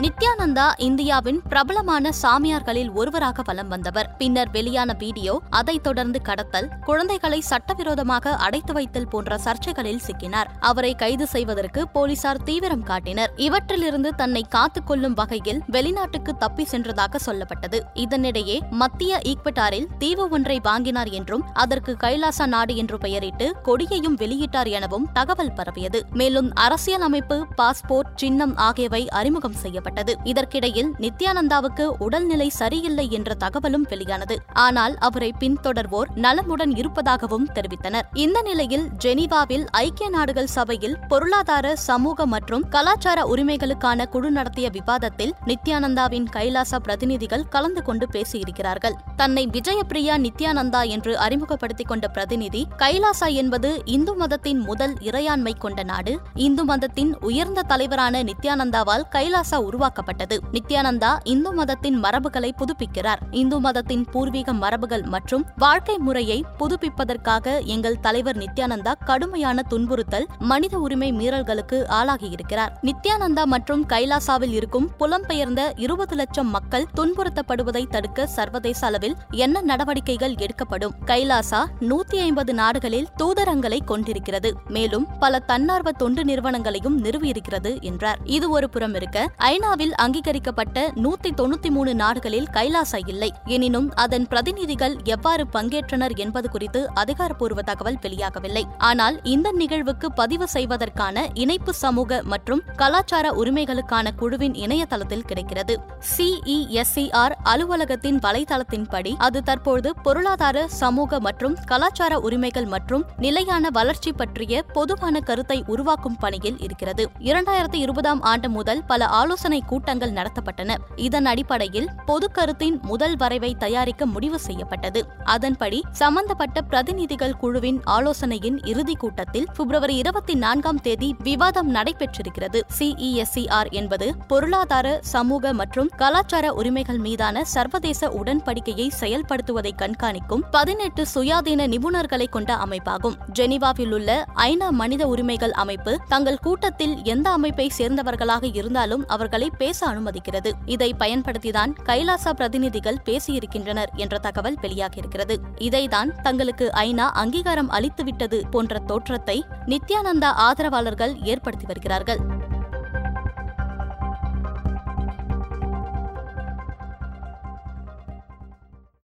நித்யானந்தா இந்தியாவின் பிரபலமான சாமியார்களில் ஒருவராக வலம் வந்தவர். பின்னர் வெளியான வீடியோ அதைத் தொடர்ந்து கடத்தல் குழந்தைகளை சட்டவிரோதமாக அடைத்து வைத்தல் போன்ற சர்ச்சைகளில் சிக்கினார். அவரை கைது செய்வதற்கு போலீசார் தீவிரம் காட்டினர். இவற்றிலிருந்து தன்னை காத்துக் கொள்ளும் வகையில் வெளிநாட்டுக்கு தப்பி சென்றதாக சொல்லப்பட்டது. இதனிடையே மத்திய ஈக்வட்டாரில் தீவு ஒன்றை வாங்கினார் என்றும் அதற்கு கைலாசா நாடு என்று பெயரிட்டு கொடியையும் வெளியிட்டார் எனவும் தகவல் பரவியது. மேலும் அரசியல் அமைப்பு பாஸ்போர்ட் சின்னம் ஆகியவை அறிமுகம் செய்யப்பட்டது இதற்கிடையில் நித்யானந்தாவுக்கு உடல்நிலை சரியில்லை என்ற தகவலும் வெளியானது. ஆனால் அவரை பின்தொடர்வோர் நலமுடன் இருப்பதாகவும் தெரிவித்தனர். இந்த நிலையில் ஜெனீவாவில் ஐக்கிய நாடுகள் சபையில் பொருளாதார சமூக மற்றும் கலாச்சார உரிமைகளுக்கான குழு நடத்திய விவாதத்தில் நித்யானந்தாவின் கைலாசா பிரதிநிதிகள் கலந்து கொண்டு பேசியிருக்கிறார்கள். தன்னை விஜயபிரியா நித்யானந்தா என்று அறிமுகப்படுத்திக் கொண்ட பிரதிநிதி கைலாசா என்பது இந்து மதத்தின் முதல் இறையாண்மை கொண்ட நாடு. இந்து மதத்தின் உயர்ந்த தலைவரான நித்யானந்தாவால் கைலாசா உருவாக்கப்பட்டது. நித்யானந்தா இந்து மதத்தின் மரபுகளை புதுப்பிக்கிறார். இந்து மதத்தின் பூர்வீக மரபுகள் மற்றும் வாழ்க்கை முறையை புதுப்பிப்பதற்காக எங்கள் தலைவர் நித்யானந்தா கடுமையான துன்புறுத்தல் மனித உரிமை மீறல்களுக்கு ஆளாகியிருக்கிறார். நித்யானந்தா மற்றும் கைலாசாவில் இருக்கும் புலம்பெயர்ந்த இருபது லட்சம் மக்கள் துன்புறுத்தப்படுவதை தடுக்க சர்வதேச அளவில் என்ன நடவடிக்கைகள் எடுக்கப்படும்? கைலாசா நூத்தி ஐம்பது நாடுகளில் தூதரங்களை கொண்டிருக்கிறது. மேலும் பல தன்னார்வ தொண்டு நிறுவனங்களையும் நிறுவியிருக்கிறது என்றார். இது ஒரு புறம் இருக்க இந்தியாவில் அங்கீகரிக்கப்பட்ட நூத்தி தொண்ணூத்தி மூணு நாடுகளில் கைலாசா இல்லை. எனினும் அதன் பிரதிநிதிகள் எவ்வாறு பங்கேற்றனர் என்பது குறித்து அதிகாரப்பூர்வ தகவல் வெளியாகவில்லை. ஆனால் இந்த நிகழ்வுக்கு பதிவு செய்வதற்கான இணைப்பு சமூக மற்றும் கலாச்சார உரிமைகளுக்கான குழுவின் இணையதளத்தில் கிடைக்கிறது. சிஇஎஸ்சிஆர் அலுவலகத்தின் வலைதளத்தின்படி அது தற்போது பொருளாதார சமூக மற்றும் கலாச்சார உரிமைகள் மற்றும் நிலையான வளர்ச்சி பற்றிய பொதுவான கருத்தை உருவாக்கும் பணியில் இருக்கிறது. இரண்டாயிரத்தி இருபதாம் ஆண்டு முதல் பல ஆலோசனை ஆலோசனை கூட்டங்கள் நடத்தப்பட்டன. இதன் அடிப்படையில் பொது கருத்தின் முதல் வரைவை தயாரிக்க முடிவு செய்யப்பட்டது. அதன்படி சம்பந்தப்பட்ட பிரதிநிதிகள் குழுவின் ஆலோசனையின் இறுதிக் கூட்டத்தில் பிப்ரவரி இருபத்தி நான்காம் தேதி விவாதம் நடைபெற்றிருக்கிறது. சிஇஎஸ்சிஆர் என்பது பொருளாதார சமூக மற்றும் கலாச்சார உரிமைகள் மீதான சர்வதேச உடன்படிக்கையை செயல்படுத்துவதை கண்காணிக்கும் பதினெட்டு சுயாதீன நிபுணர்களை கொண்ட அமைப்பாகும். ஜெனீவாவில் உள்ள ஐநா மனித உரிமைகள் அமைப்பு தங்கள் கூட்டத்தில் எந்த அமைப்பை சேர்ந்தவர்களாக இருந்தாலும் அவர்களை பேச அனுமதிக்கிறது. இதை பயன்படுத்திதான் கைலாசா பிரதிநிதிகள் பேசியிருக்கின்றனர் என்ற தகவல் வெளியாகியிருக்கிறது. இதைதான் தங்களுக்கு ஐநா அங்கீகாரம் அளித்துவிட்டது போன்ற தோற்றத்தை நித்யானந்தா ஆதரவாளர்கள் ஏற்படுத்தி வருகிறார்கள்.